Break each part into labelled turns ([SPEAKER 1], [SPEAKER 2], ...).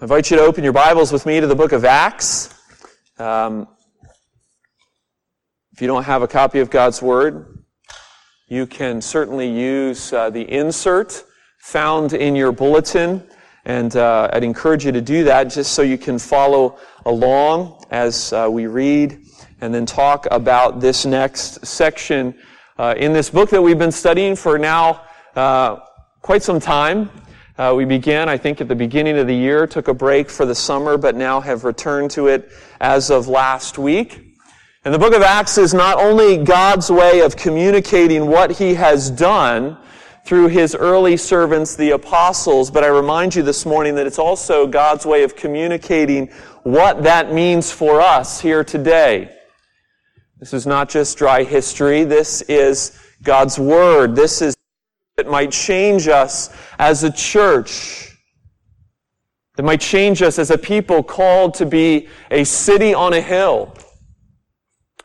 [SPEAKER 1] I invite you to open your Bibles with me to the book of Acts. Um, if you don't have a copy of God's Word, you can certainly use uh, the insert found in your bulletin, and uh, I'd encourage you to do that just so you can follow along as uh, we read and then talk about this next section uh, in this book that we've been studying for now uh, quite some time. Uh, we began, I think, at the beginning of the year, took a break for the summer, but now have returned to it as of last week. And the book of Acts is not only God's way of communicating what he has done through his early servants, the apostles, but I remind you this morning that it's also God's way of communicating what that means for us here today. This is not just dry history. This is God's Word. This is that might change us as a church, that might change us as a people called to be a city on a hill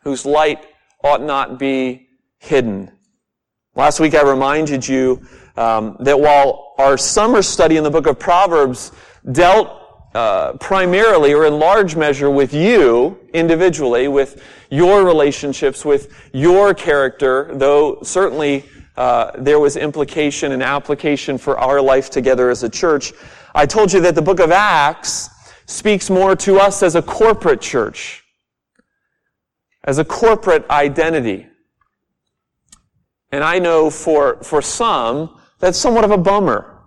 [SPEAKER 1] whose light ought not be hidden. Last week I reminded you um, that while our summer study in the book of Proverbs dealt uh, primarily or in large measure with you individually, with your relationships, with your character, though certainly uh, there was implication and application for our life together as a church. I told you that the book of Acts speaks more to us as a corporate church, as a corporate identity. And I know for, for some, that's somewhat of a bummer.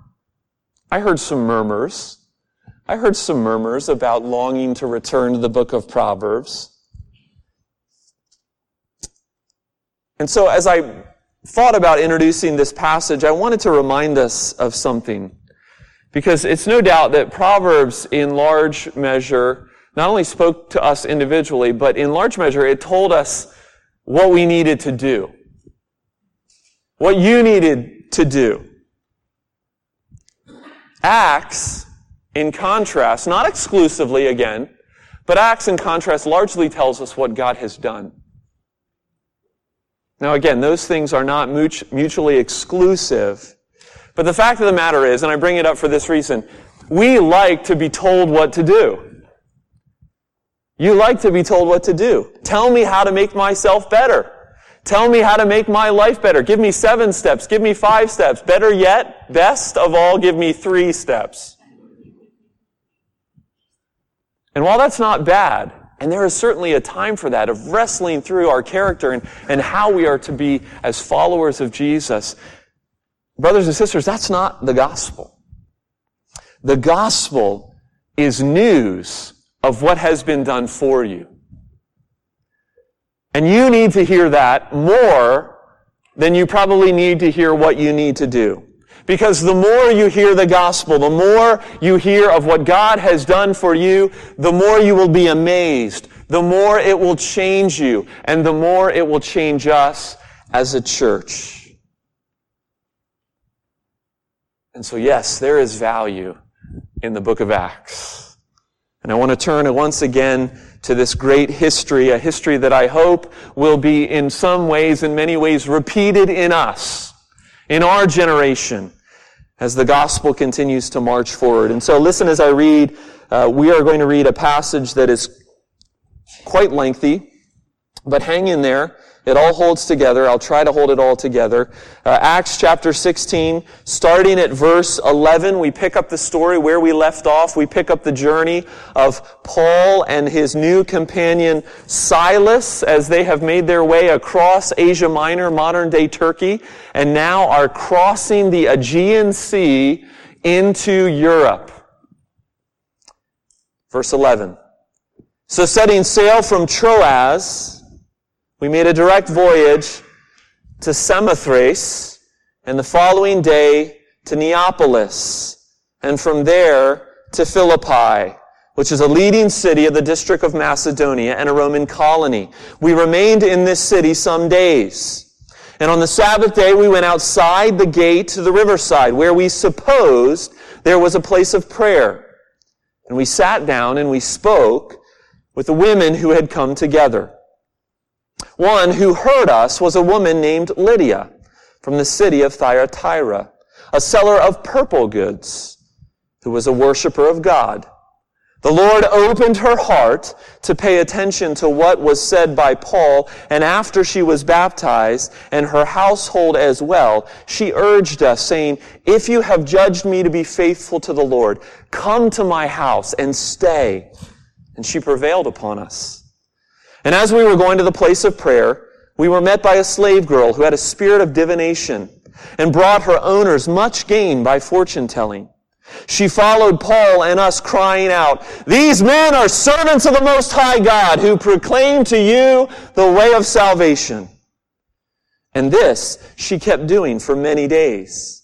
[SPEAKER 1] I heard some murmurs. I heard some murmurs about longing to return to the book of Proverbs. And so as I thought about introducing this passage, I wanted to remind us of something. Because it's no doubt that Proverbs, in large measure, not only spoke to us individually, but in large measure, it told us what we needed to do. What you needed to do. Acts, in contrast, not exclusively again, but Acts in contrast largely tells us what God has done. Now, again, those things are not mutually exclusive. But the fact of the matter is, and I bring it up for this reason, we like to be told what to do. You like to be told what to do. Tell me how to make myself better. Tell me how to make my life better. Give me seven steps. Give me five steps. Better yet, best of all, give me three steps. And while that's not bad, and there is certainly a time for that of wrestling through our character and, and how we are to be as followers of Jesus. Brothers and sisters, that's not the gospel. The gospel is news of what has been done for you. And you need to hear that more than you probably need to hear what you need to do. Because the more you hear the gospel, the more you hear of what God has done for you, the more you will be amazed, the more it will change you, and the more it will change us as a church. And so, yes, there is value in the book of Acts. And I want to turn once again to this great history, a history that I hope will be in some ways, in many ways, repeated in us, in our generation, as the gospel continues to march forward. And so listen as I read. Uh, we are going to read a passage that is quite lengthy, but hang in there it all holds together. I'll try to hold it all together. Uh, Acts chapter 16, starting at verse 11, we pick up the story where we left off. We pick up the journey of Paul and his new companion Silas as they have made their way across Asia Minor, modern day Turkey, and now are crossing the Aegean Sea into Europe. Verse 11. So setting sail from Troas, we made a direct voyage to Samothrace and the following day to Neapolis and from there to Philippi, which is a leading city of the district of Macedonia and a Roman colony. We remained in this city some days. And on the Sabbath day, we went outside the gate to the riverside where we supposed there was a place of prayer. And we sat down and we spoke with the women who had come together. One who heard us was a woman named Lydia from the city of Thyatira, a seller of purple goods, who was a worshiper of God The Lord opened her heart to pay attention to what was said by Paul, and after she was baptized, and her household as well, she urged us, saying, If you have judged me to be faithful to the Lord, come to my house and stay. And she prevailed upon us. And as we were going to the place of prayer, we were met by a slave girl who had a spirit of divination, and brought her owners much gain by fortune telling. She followed Paul and us crying out, These men are servants of the Most High God who proclaim to you the way of salvation. And this she kept doing for many days.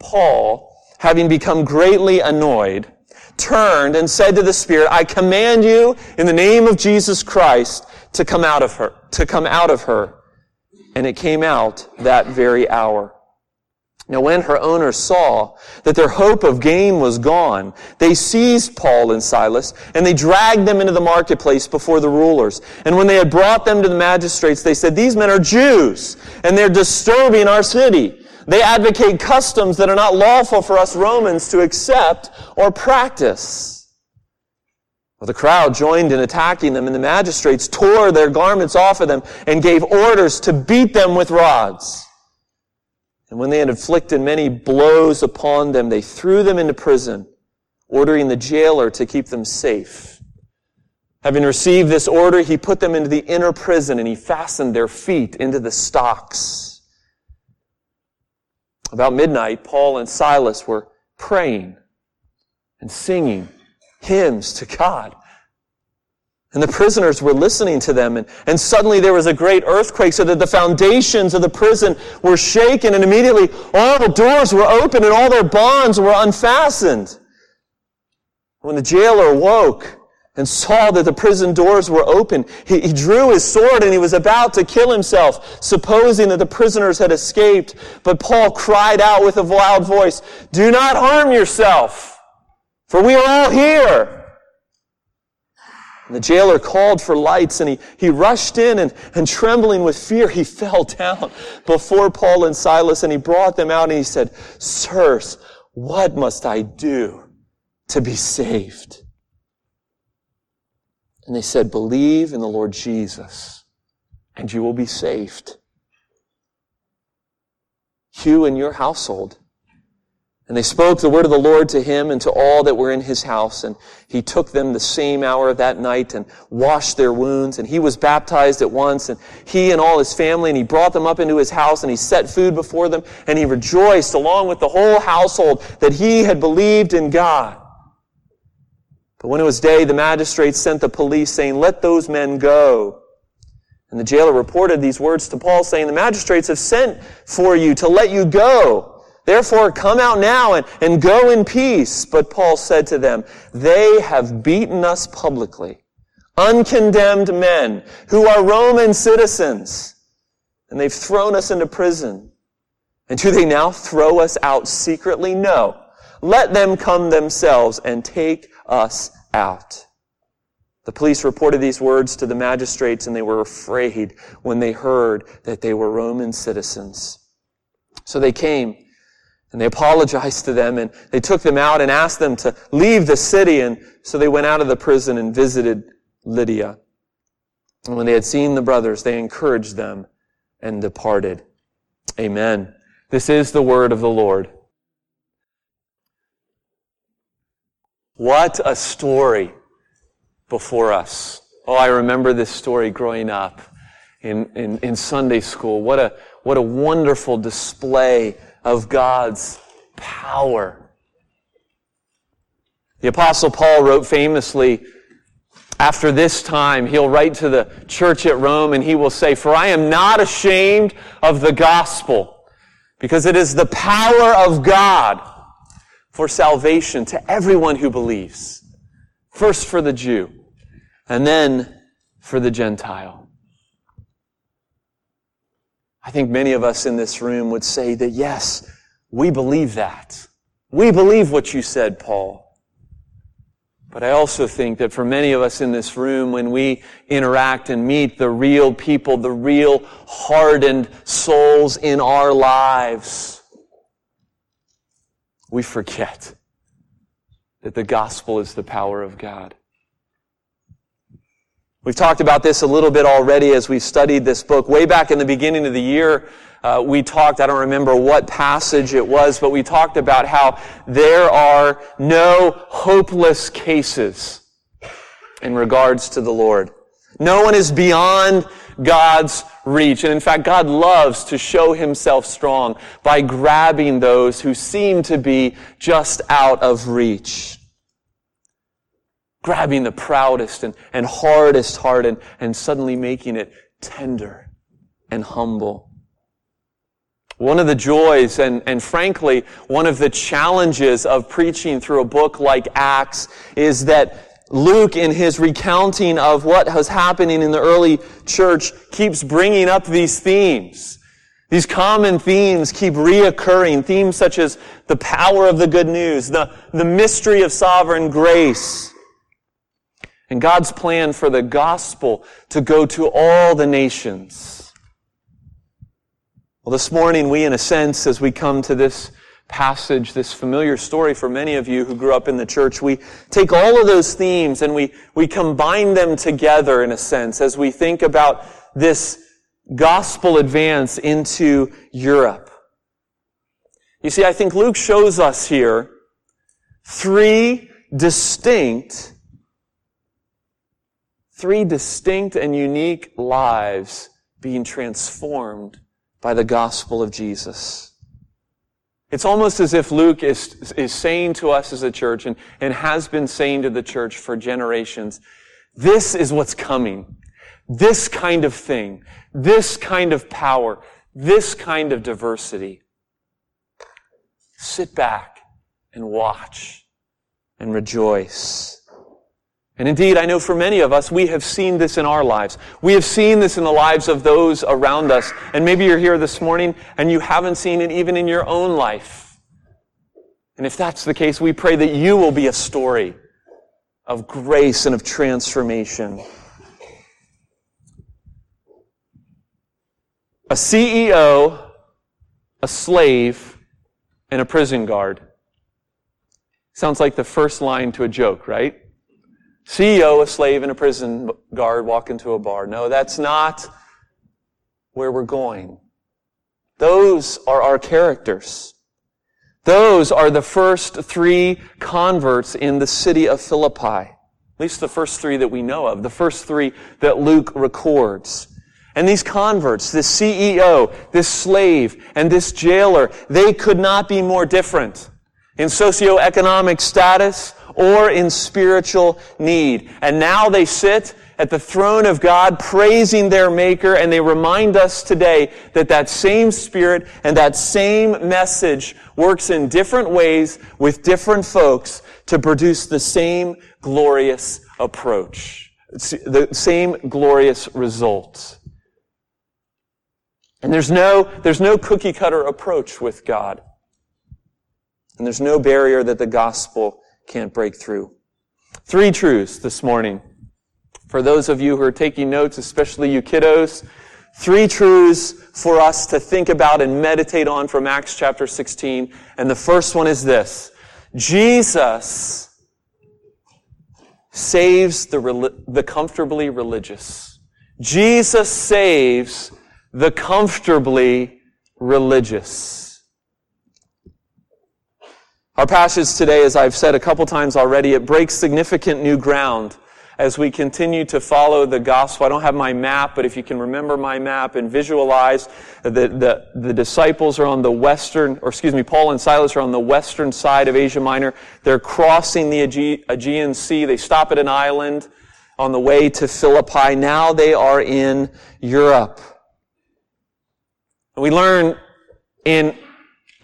[SPEAKER 1] Paul, having become greatly annoyed, turned and said to the Spirit, I command you in the name of Jesus Christ to come out of her, to come out of her. And it came out that very hour. Now when her owners saw that their hope of gain was gone, they seized Paul and Silas and they dragged them into the marketplace before the rulers. And when they had brought them to the magistrates, they said, these men are Jews and they're disturbing our city. They advocate customs that are not lawful for us Romans to accept or practice. Well, the crowd joined in attacking them and the magistrates tore their garments off of them and gave orders to beat them with rods. And when they had inflicted many blows upon them, they threw them into prison, ordering the jailer to keep them safe. Having received this order, he put them into the inner prison and he fastened their feet into the stocks. About midnight, Paul and Silas were praying and singing hymns to God. And the prisoners were listening to them, and, and suddenly there was a great earthquake so that the foundations of the prison were shaken, and immediately all the doors were open and all their bonds were unfastened. When the jailer woke and saw that the prison doors were open, he, he drew his sword and he was about to kill himself, supposing that the prisoners had escaped. But Paul cried out with a loud voice, Do not harm yourself, for we are all here. And the jailer called for lights and he, he rushed in and, and trembling with fear, he fell down before Paul and Silas and he brought them out and he said, Sirs, what must I do to be saved? And they said, believe in the Lord Jesus and you will be saved. You and your household. And they spoke the word of the Lord to him and to all that were in his house. And he took them the same hour of that night and washed their wounds. And he was baptized at once. And he and all his family, and he brought them up into his house and he set food before them. And he rejoiced along with the whole household that he had believed in God. But when it was day, the magistrates sent the police saying, let those men go. And the jailer reported these words to Paul saying, the magistrates have sent for you to let you go. Therefore, come out now and, and go in peace. But Paul said to them, they have beaten us publicly. Uncondemned men who are Roman citizens. And they've thrown us into prison. And do they now throw us out secretly? No. Let them come themselves and take us out. The police reported these words to the magistrates and they were afraid when they heard that they were Roman citizens. So they came and they apologized to them and they took them out and asked them to leave the city. And so they went out of the prison and visited Lydia. And when they had seen the brothers, they encouraged them and departed. Amen. This is the word of the Lord. What a story before us. Oh, I remember this story growing up in, in, in Sunday school. What a, what a wonderful display of God's power. The apostle Paul wrote famously, after this time, he'll write to the church at Rome and he will say, For I am not ashamed of the gospel, because it is the power of God for salvation to everyone who believes. First for the Jew, and then for the Gentile. I think many of us in this room would say that yes, we believe that. We believe what you said, Paul. But I also think that for many of us in this room, when we interact and meet the real people, the real hardened souls in our lives, we forget that the gospel is the power of God. We've talked about this a little bit already as we studied this book. Way back in the beginning of the year, uh, we talked, I don't remember what passage it was, but we talked about how there are no hopeless cases in regards to the Lord. No one is beyond God's reach. And in fact, God loves to show himself strong by grabbing those who seem to be just out of reach grabbing the proudest and, and hardest heart and, and suddenly making it tender and humble. One of the joys and, and frankly, one of the challenges of preaching through a book like Acts is that Luke, in his recounting of what was happening in the early church, keeps bringing up these themes. These common themes keep reoccurring. Themes such as the power of the good news, the, the mystery of sovereign grace, and God's plan for the gospel to go to all the nations. Well, this morning, we, in a sense, as we come to this passage, this familiar story for many of you who grew up in the church, we take all of those themes and we, we combine them together, in a sense, as we think about this gospel advance into Europe. You see, I think Luke shows us here three distinct three distinct and unique lives being transformed by the gospel of Jesus. It's almost as if Luke is, is saying to us as a church and, and has been saying to the church for generations, this is what's coming. This kind of thing, this kind of power, this kind of diversity. Sit back and watch and rejoice. And indeed, I know for many of us, we have seen this in our lives. We have seen this in the lives of those around us. And maybe you're here this morning and you haven't seen it even in your own life. And if that's the case, we pray that you will be a story of grace and of transformation. A CEO, a slave, and a prison guard. Sounds like the first line to a joke, right? CEO, a slave, and a prison guard walk into a bar. No, that's not where we're going. Those are our characters. Those are the first three converts in the city of Philippi. At least the first three that we know of. The first three that Luke records. And these converts, this CEO, this slave, and this jailer, they could not be more different in socioeconomic status or in spiritual need. And now they sit at the throne of God praising their maker and they remind us today that that same spirit and that same message works in different ways with different folks to produce the same glorious approach. The same glorious results. And there's no, there's no cookie cutter approach with God. And there's no barrier that the gospel can't break through. Three truths this morning. For those of you who are taking notes, especially you kiddos, three truths for us to think about and meditate on from Acts chapter 16. And the first one is this. Jesus saves the, the comfortably religious. Jesus saves the comfortably religious. Our passage today, as I've said a couple times already, it breaks significant new ground as we continue to follow the gospel. I don't have my map, but if you can remember my map and visualize the, the, the disciples are on the western, or excuse me, Paul and Silas are on the western side of Asia Minor. They're crossing the Aegean Sea. They stop at an island on the way to Philippi. Now they are in Europe. We learn in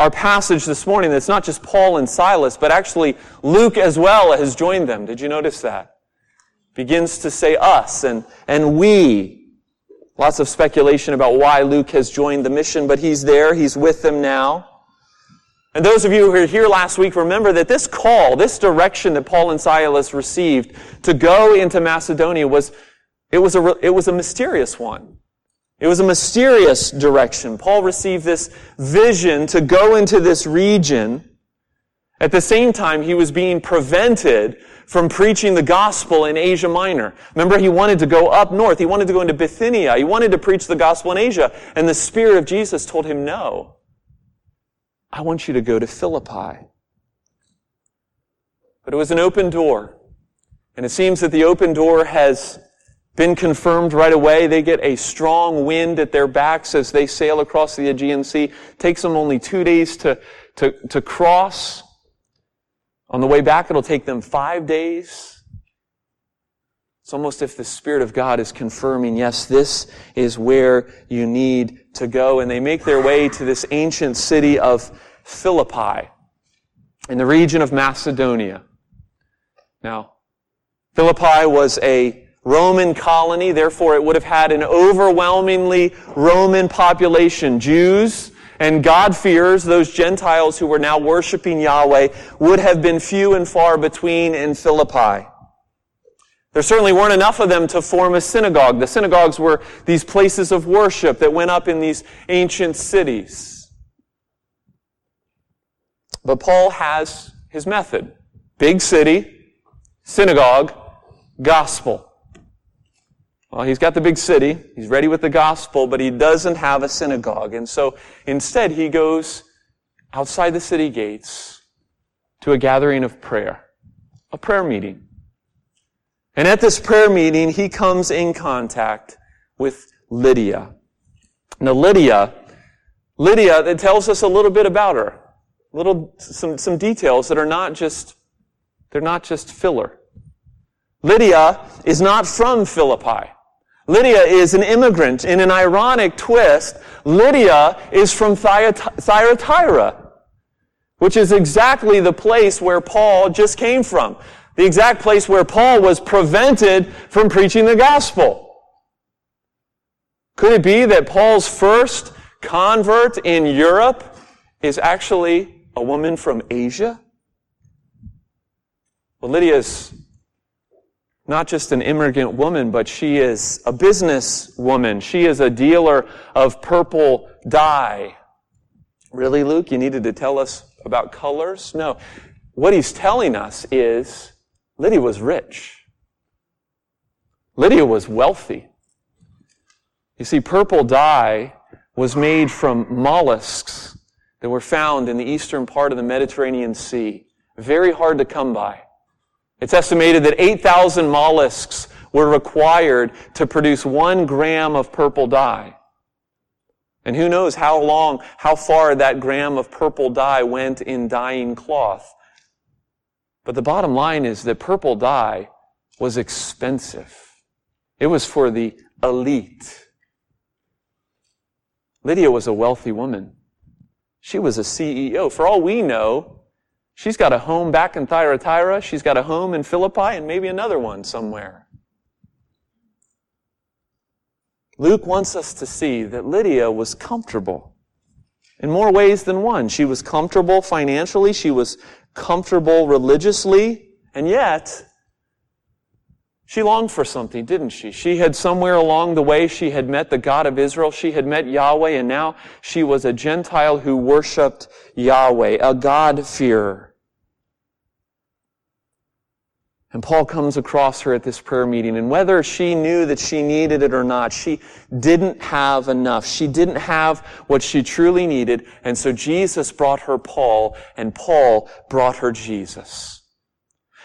[SPEAKER 1] our passage this morning that's not just Paul and Silas, but actually Luke as well has joined them. Did you notice that? Begins to say us and, and we. Lots of speculation about why Luke has joined the mission, but he's there. He's with them now. And those of you who were here last week remember that this call, this direction that Paul and Silas received to go into Macedonia was, it was a, it was a mysterious one. It was a mysterious direction. Paul received this vision to go into this region. At the same time, he was being prevented from preaching the gospel in Asia Minor. Remember, he wanted to go up north. He wanted to go into Bithynia. He wanted to preach the gospel in Asia. And the Spirit of Jesus told him, no. I want you to go to Philippi. But it was an open door. And it seems that the open door has been confirmed right away. They get a strong wind at their backs as they sail across the Aegean Sea. Takes them only two days to, to, to cross. On the way back, it'll take them five days. It's almost if the Spirit of God is confirming, yes, this is where you need to go. And they make their way to this ancient city of Philippi in the region of Macedonia. Now, Philippi was a Roman colony, therefore it would have had an overwhelmingly Roman population. Jews and God-fearers, those Gentiles who were now worshiping Yahweh, would have been few and far between in Philippi. There certainly weren't enough of them to form a synagogue. The synagogues were these places of worship that went up in these ancient cities. But Paul has his method. Big city, synagogue, gospel. Well, he's got the big city. He's ready with the gospel, but he doesn't have a synagogue. And so instead, he goes outside the city gates to a gathering of prayer, a prayer meeting. And at this prayer meeting, he comes in contact with Lydia. Now, Lydia, Lydia, it tells us a little bit about her. Little, some, some details that are not just, they're not just filler. Lydia is not from Philippi. Lydia is an immigrant. In an ironic twist, Lydia is from Thyatira, which is exactly the place where Paul just came from. The exact place where Paul was prevented from preaching the gospel. Could it be that Paul's first convert in Europe is actually a woman from Asia? Well, Lydia's not just an immigrant woman, but she is a business woman. She is a dealer of purple dye. Really, Luke? You needed to tell us about colors? No. What he's telling us is Lydia was rich. Lydia was wealthy. You see, purple dye was made from mollusks that were found in the eastern part of the Mediterranean Sea. Very hard to come by. It's estimated that 8,000 mollusks were required to produce one gram of purple dye. And who knows how long, how far that gram of purple dye went in dyeing cloth. But the bottom line is that purple dye was expensive. It was for the elite. Lydia was a wealthy woman. She was a CEO. For all we know, She's got a home back in Thyatira. She's got a home in Philippi and maybe another one somewhere. Luke wants us to see that Lydia was comfortable in more ways than one. She was comfortable financially. She was comfortable religiously. And yet, she longed for something, didn't she? She had somewhere along the way, she had met the God of Israel. She had met Yahweh, and now she was a Gentile who worshiped Yahweh, a God-fearer. And Paul comes across her at this prayer meeting, and whether she knew that she needed it or not, she didn't have enough. She didn't have what she truly needed, and so Jesus brought her Paul, and Paul brought her Jesus.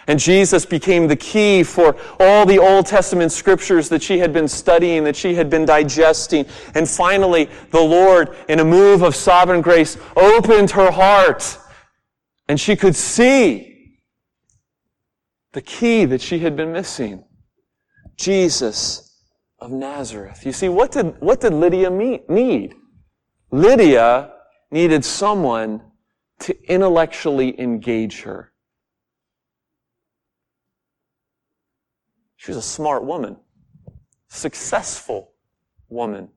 [SPEAKER 1] And Jesus became the key for all the Old Testament scriptures that she had been studying, that she had been digesting. And finally, the Lord, in a move of sovereign grace, opened her heart, and she could see the key that she had been missing. Jesus of Nazareth. You see, what did, what did Lydia need? Lydia needed someone to intellectually engage her. She was a smart woman, successful woman.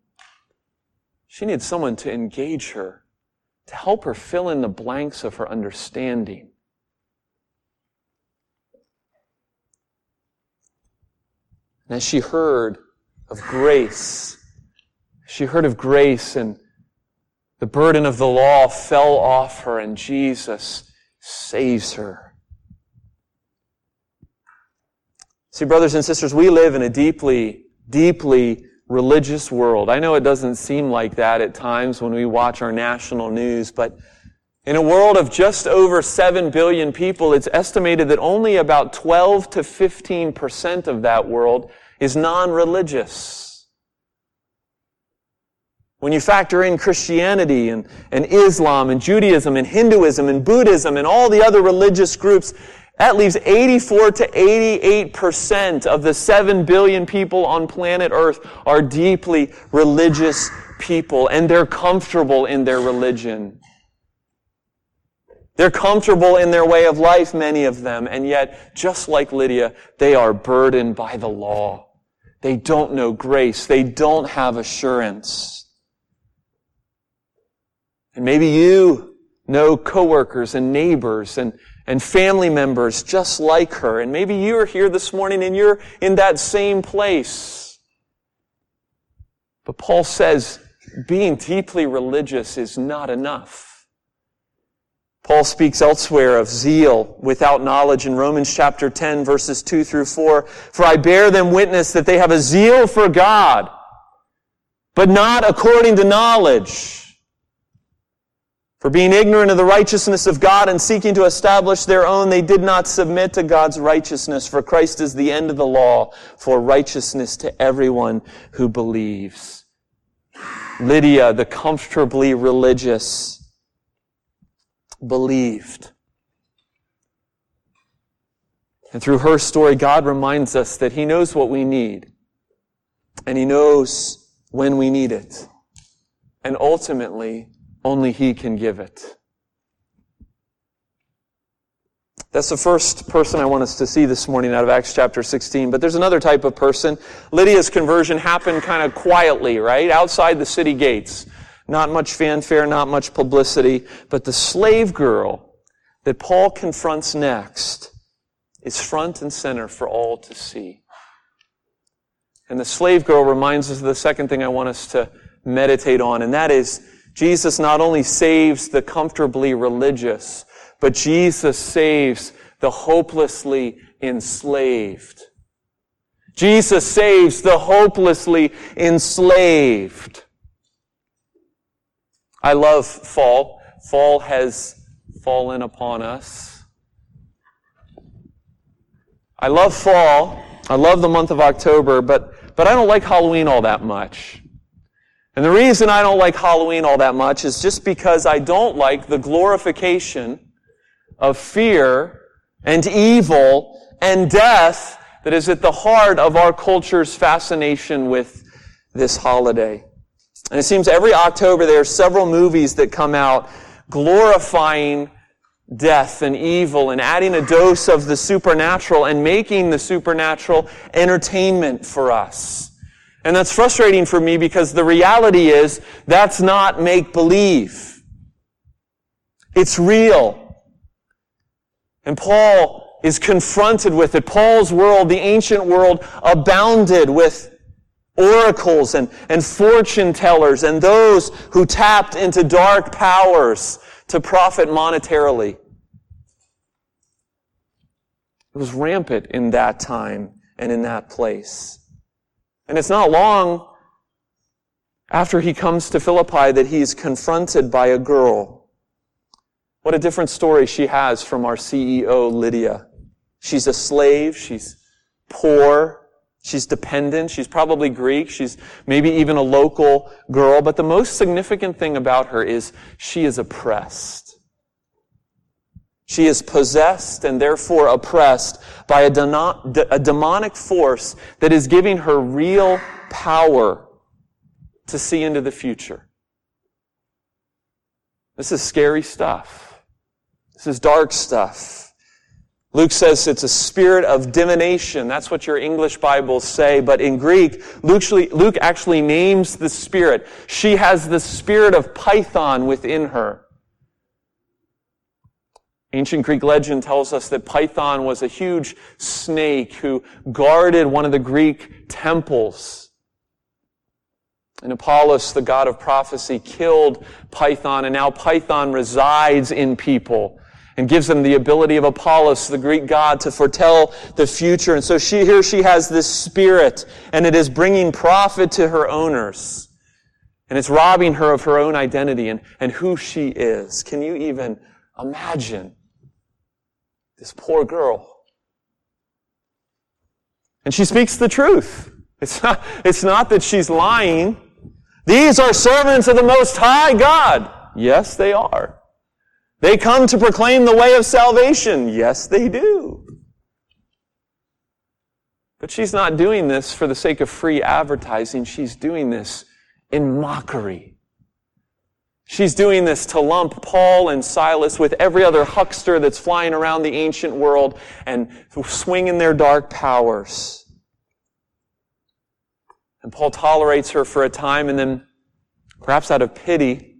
[SPEAKER 1] She needed someone to engage her, to help her fill in the blanks of her understanding. And as she heard of grace, she heard of grace and the burden of the law fell off her and Jesus saves her. See, brothers and sisters, we live in a deeply, deeply religious world. I know it doesn't seem like that at times when we watch our national news, but in a world of just over 7 billion people, it's estimated that only about 12 to 15% of that world is non-religious. When you factor in Christianity and, and Islam and Judaism and Hinduism and Buddhism and all the other religious groups, that leaves 84 to 88% of the 7 billion people on planet Earth are deeply religious people and they're comfortable in their religion. They're comfortable in their way of life, many of them, and yet, just like Lydia, they are burdened by the law. They don't know grace. They don't have assurance. And maybe you know coworkers and neighbors and, and family members just like her. And maybe you're here this morning and you're in that same place. But Paul says being deeply religious is not enough. Paul speaks elsewhere of zeal without knowledge in Romans chapter 10 verses 2 through 4. For I bear them witness that they have a zeal for God, but not according to knowledge. For being ignorant of the righteousness of God and seeking to establish their own, they did not submit to God's righteousness. For Christ is the end of the law for righteousness to everyone who believes. Lydia, the comfortably religious, believed. And through her story, God reminds us that He knows what we need. And He knows when we need it. And ultimately, only He can give it. That's the first person I want us to see this morning out of Acts chapter 16. But there's another type of person. Lydia's conversion happened kind of quietly, right? Outside the city gates. Not much fanfare, not much publicity. But the slave girl that Paul confronts next is front and center for all to see. And the slave girl reminds us of the second thing I want us to meditate on, and that is Jesus not only saves the comfortably religious, but Jesus saves the hopelessly enslaved. Jesus saves the hopelessly enslaved. I love fall. Fall has fallen upon us. I love fall. I love the month of October, but, but I don't like Halloween all that much. And the reason I don't like Halloween all that much is just because I don't like the glorification of fear and evil and death that is at the heart of our culture's fascination with this holiday. And it seems every October there are several movies that come out glorifying death and evil and adding a dose of the supernatural and making the supernatural entertainment for us. And that's frustrating for me because the reality is that's not make believe. It's real. And Paul is confronted with it. Paul's world, the ancient world, abounded with oracles and, and fortune tellers and those who tapped into dark powers to profit monetarily. It was rampant in that time and in that place. And it's not long after he comes to Philippi that he's confronted by a girl. What a different story she has from our CEO, Lydia. She's a slave. She's poor. She's dependent. She's probably Greek. She's maybe even a local girl. But the most significant thing about her is she is oppressed. She is possessed and therefore oppressed by a, a demonic force that is giving her real power to see into the future. This is scary stuff. This is dark stuff. Luke says it's a spirit of divination. That's what your English Bibles say. But in Greek, Luke actually names the spirit. She has the spirit of Python within her. Ancient Greek legend tells us that Python was a huge snake who guarded one of the Greek temples. And Apollos, the god of prophecy, killed Python, and now Python resides in people and gives them the ability of Apollos, the Greek god, to foretell the future. And so she, here she has this spirit, and it is bringing profit to her owners. And it's robbing her of her own identity and, and who she is. Can you even imagine this poor girl? And she speaks the truth. It's not, it's not that she's lying. These are servants of the Most High God. Yes, they are. They come to proclaim the way of salvation. Yes, they do. But she's not doing this for the sake of free advertising. She's doing this in mockery. She's doing this to lump Paul and Silas with every other huckster that's flying around the ancient world and swinging their dark powers. And Paul tolerates her for a time and then, perhaps out of pity,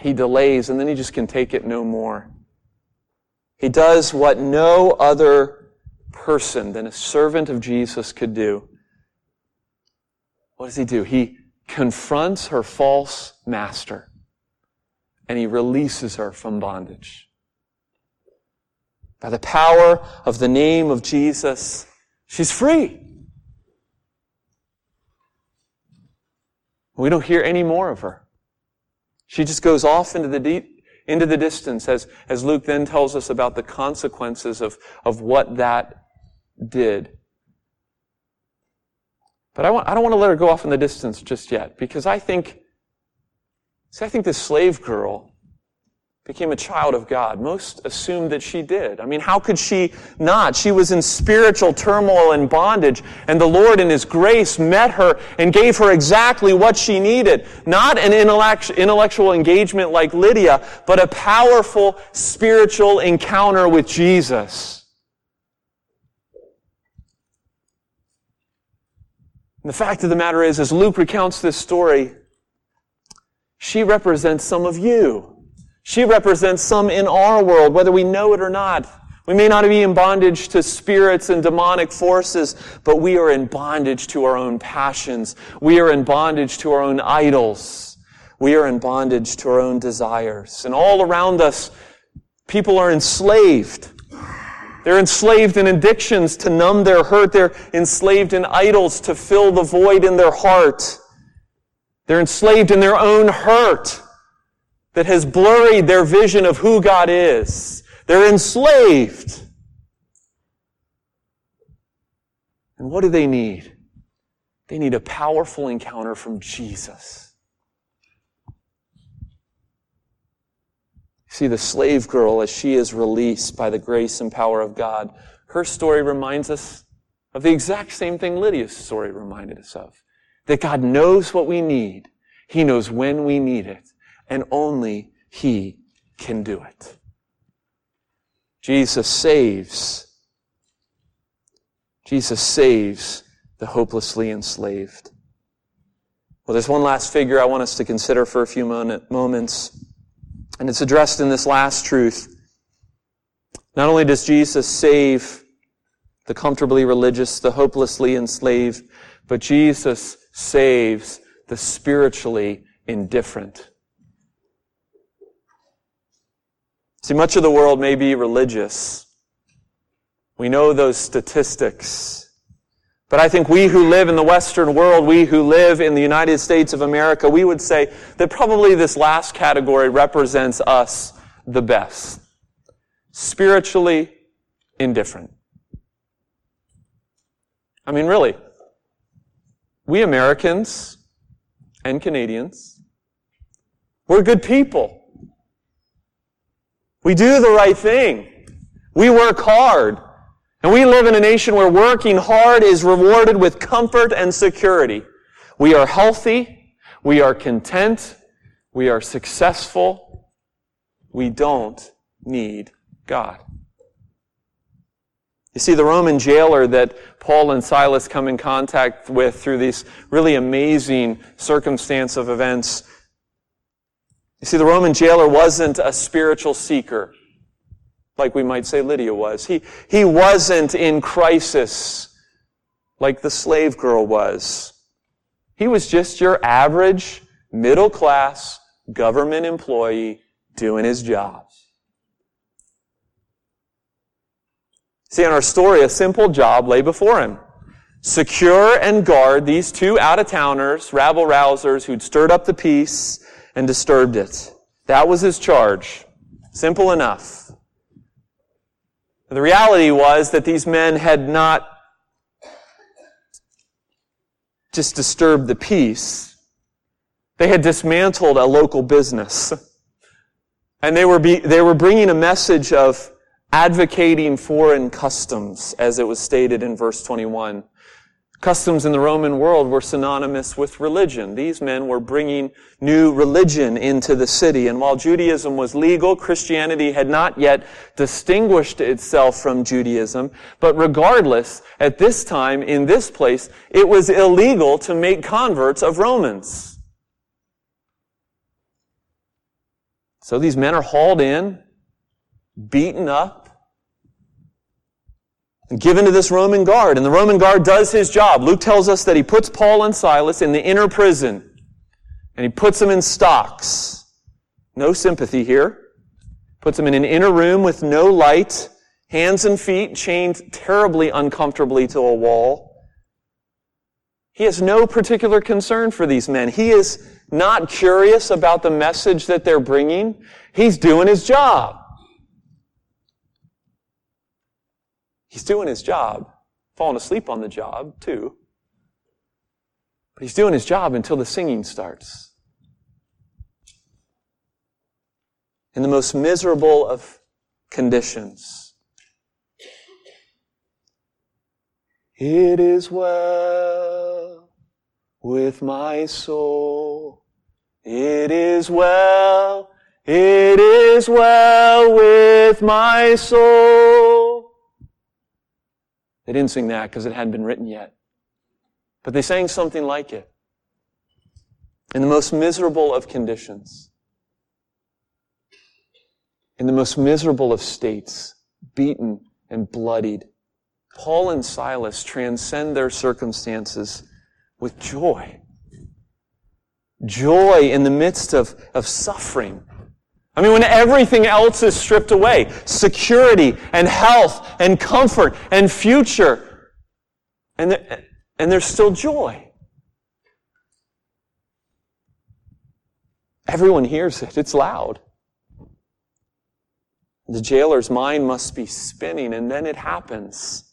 [SPEAKER 1] he delays and then he just can take it no more. He does what no other person than a servant of Jesus could do. What does he do? He confronts her false master and he releases her from bondage. By the power of the name of Jesus, she's free. We don't hear any more of her. She just goes off into the deep, into the distance as, as Luke then tells us about the consequences of, of what that did. But I, want, I don't want to let her go off in the distance just yet because I think, see, I think this slave girl became a child of God. Most assumed that she did. I mean, how could she not? She was in spiritual turmoil and bondage, and the Lord in His grace met her and gave her exactly what she needed. Not an intellectual engagement like Lydia, but a powerful spiritual encounter with Jesus. And the fact of the matter is, as Luke recounts this story, she represents some of you. She represents some in our world, whether we know it or not. We may not be in bondage to spirits and demonic forces, but we are in bondage to our own passions. We are in bondage to our own idols. We are in bondage to our own desires. And all around us, people are enslaved. They're enslaved in addictions to numb their hurt. They're enslaved in idols to fill the void in their heart. They're enslaved in their own hurt that has blurred their vision of who God is. They're enslaved. And what do they need? They need a powerful encounter from Jesus. See, the slave girl, as she is released by the grace and power of God, her story reminds us of the exact same thing Lydia's story reminded us of. That God knows what we need. He knows when we need it and only He can do it. Jesus saves. Jesus saves the hopelessly enslaved. Well, there's one last figure I want us to consider for a few moments, and it's addressed in this last truth. Not only does Jesus save the comfortably religious, the hopelessly enslaved, but Jesus saves the spiritually indifferent. See, much of the world may be religious. We know those statistics. But I think we who live in the Western world, we who live in the United States of America, we would say that probably this last category represents us the best. Spiritually indifferent. I mean, really, we Americans and Canadians, we're good people. We do the right thing. We work hard. And we live in a nation where working hard is rewarded with comfort and security. We are healthy. We are content. We are successful. We don't need God. You see, the Roman jailer that Paul and Silas come in contact with through this really amazing circumstance of events you see, the Roman jailer wasn't a spiritual seeker, like we might say Lydia was. He, he wasn't in crisis like the slave girl was. He was just your average, middle class government employee doing his job. See, in our story, a simple job lay before him. Secure and guard these two out-of-towners, rabble-rousers who'd stirred up the peace and disturbed it. That was his charge. Simple enough. The reality was that these men had not just disturbed the peace. They had dismantled a local business. And they were, be, they were bringing a message of advocating foreign customs, as it was stated in verse 21. Customs in the Roman world were synonymous with religion. These men were bringing new religion into the city. And while Judaism was legal, Christianity had not yet distinguished itself from Judaism. But regardless, at this time, in this place, it was illegal to make converts of Romans. So these men are hauled in, beaten up, given to this Roman guard. And the Roman guard does his job. Luke tells us that he puts Paul and Silas in the inner prison and he puts them in stocks. No sympathy here. Puts them in an inner room with no light, hands and feet chained terribly uncomfortably to a wall. He has no particular concern for these men. He is not curious about the message that they're bringing. He's doing his job. He's doing his job, falling asleep on the job too. But he's doing his job until the singing starts. In the most miserable of conditions. It is well with my soul. It is well. It is well with my soul. They didn't sing that because it hadn't been written yet. But they sang something like it. In the most miserable of conditions. In the most miserable of states, beaten and bloodied, Paul and Silas transcend their circumstances with joy. Joy in the midst of, of suffering. I mean, when everything else is stripped away, security and health and comfort and future, and, there, and there's still joy. Everyone hears it. It's loud. The jailer's mind must be spinning, and then it happens.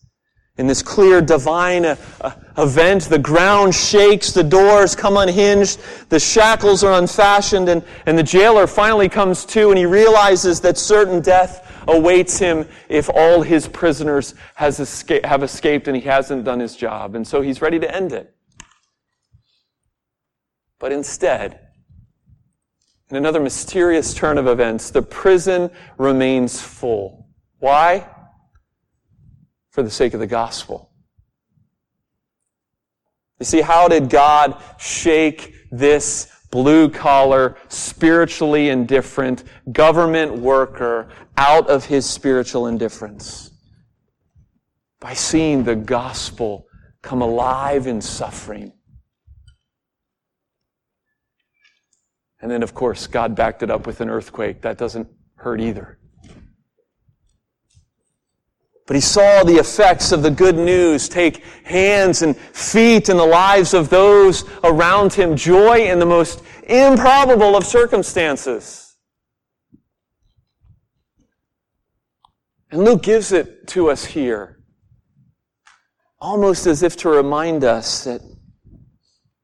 [SPEAKER 1] In this clear divine uh, uh, event, the ground shakes, the doors come unhinged, the shackles are unfastened, and, and the jailer finally comes to and he realizes that certain death awaits him if all his prisoners has esca- have escaped and he hasn't done his job. And so he's ready to end it. But instead, in another mysterious turn of events, the prison remains full. Why? For the sake of the gospel. You see, how did God shake this blue collar, spiritually indifferent government worker out of his spiritual indifference? By seeing the gospel come alive in suffering. And then, of course, God backed it up with an earthquake. That doesn't hurt either. But he saw the effects of the good news take hands and feet in the lives of those around him, joy in the most improbable of circumstances. And Luke gives it to us here, almost as if to remind us that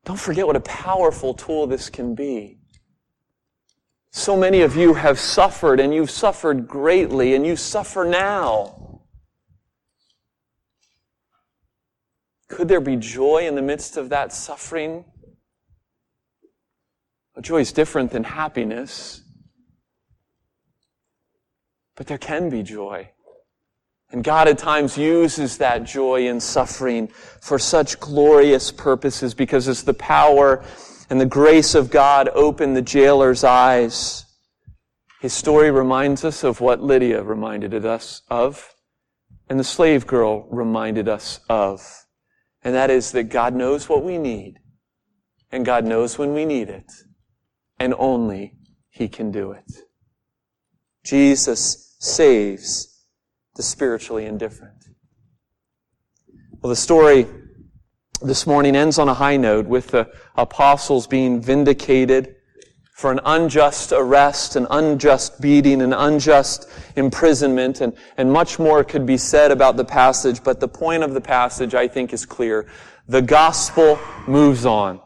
[SPEAKER 1] don't forget what a powerful tool this can be. So many of you have suffered, and you've suffered greatly, and you suffer now. Could there be joy in the midst of that suffering? Well, joy is different than happiness. But there can be joy. And God at times uses that joy in suffering for such glorious purposes because as the power and the grace of God open the jailer's eyes, his story reminds us of what Lydia reminded us of and the slave girl reminded us of. And that is that God knows what we need. And God knows when we need it. And only He can do it. Jesus saves the spiritually indifferent. Well, the story this morning ends on a high note with the apostles being vindicated for an unjust arrest, an unjust beating, an unjust imprisonment, and, and much more could be said about the passage, but the point of the passage, I think, is clear. The gospel moves on.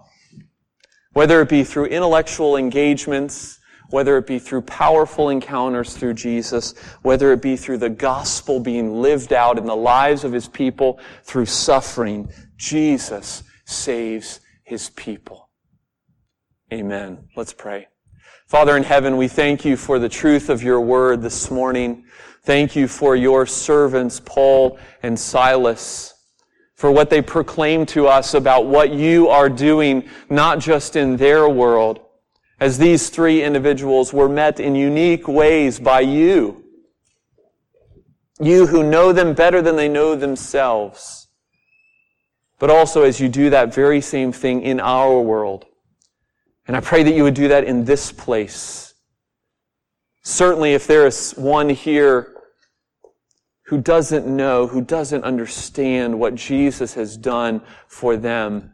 [SPEAKER 1] Whether it be through intellectual engagements, whether it be through powerful encounters through Jesus, whether it be through the gospel being lived out in the lives of his people through suffering, Jesus saves his people. Amen. Let's pray. Father in heaven, we thank you for the truth of your word this morning. Thank you for your servants, Paul and Silas, for what they proclaim to us about what you are doing, not just in their world, as these three individuals were met in unique ways by you. You who know them better than they know themselves. But also as you do that very same thing in our world. And I pray that you would do that in this place. Certainly if there is one here who doesn't know, who doesn't understand what Jesus has done for them,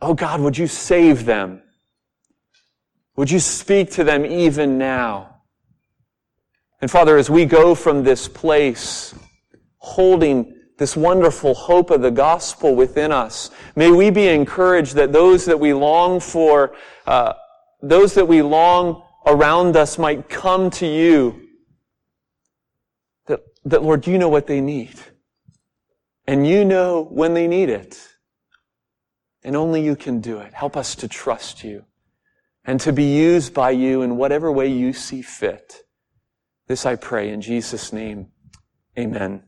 [SPEAKER 1] oh God, would you save them? Would you speak to them even now? And Father, as we go from this place, holding this wonderful hope of the gospel within us, may we be encouraged that those that we long for, uh, those that we long around us might come to you. That, that Lord, you know what they need. And you know when they need it. And only you can do it. Help us to trust you and to be used by you in whatever way you see fit. This I pray in Jesus' name. Amen.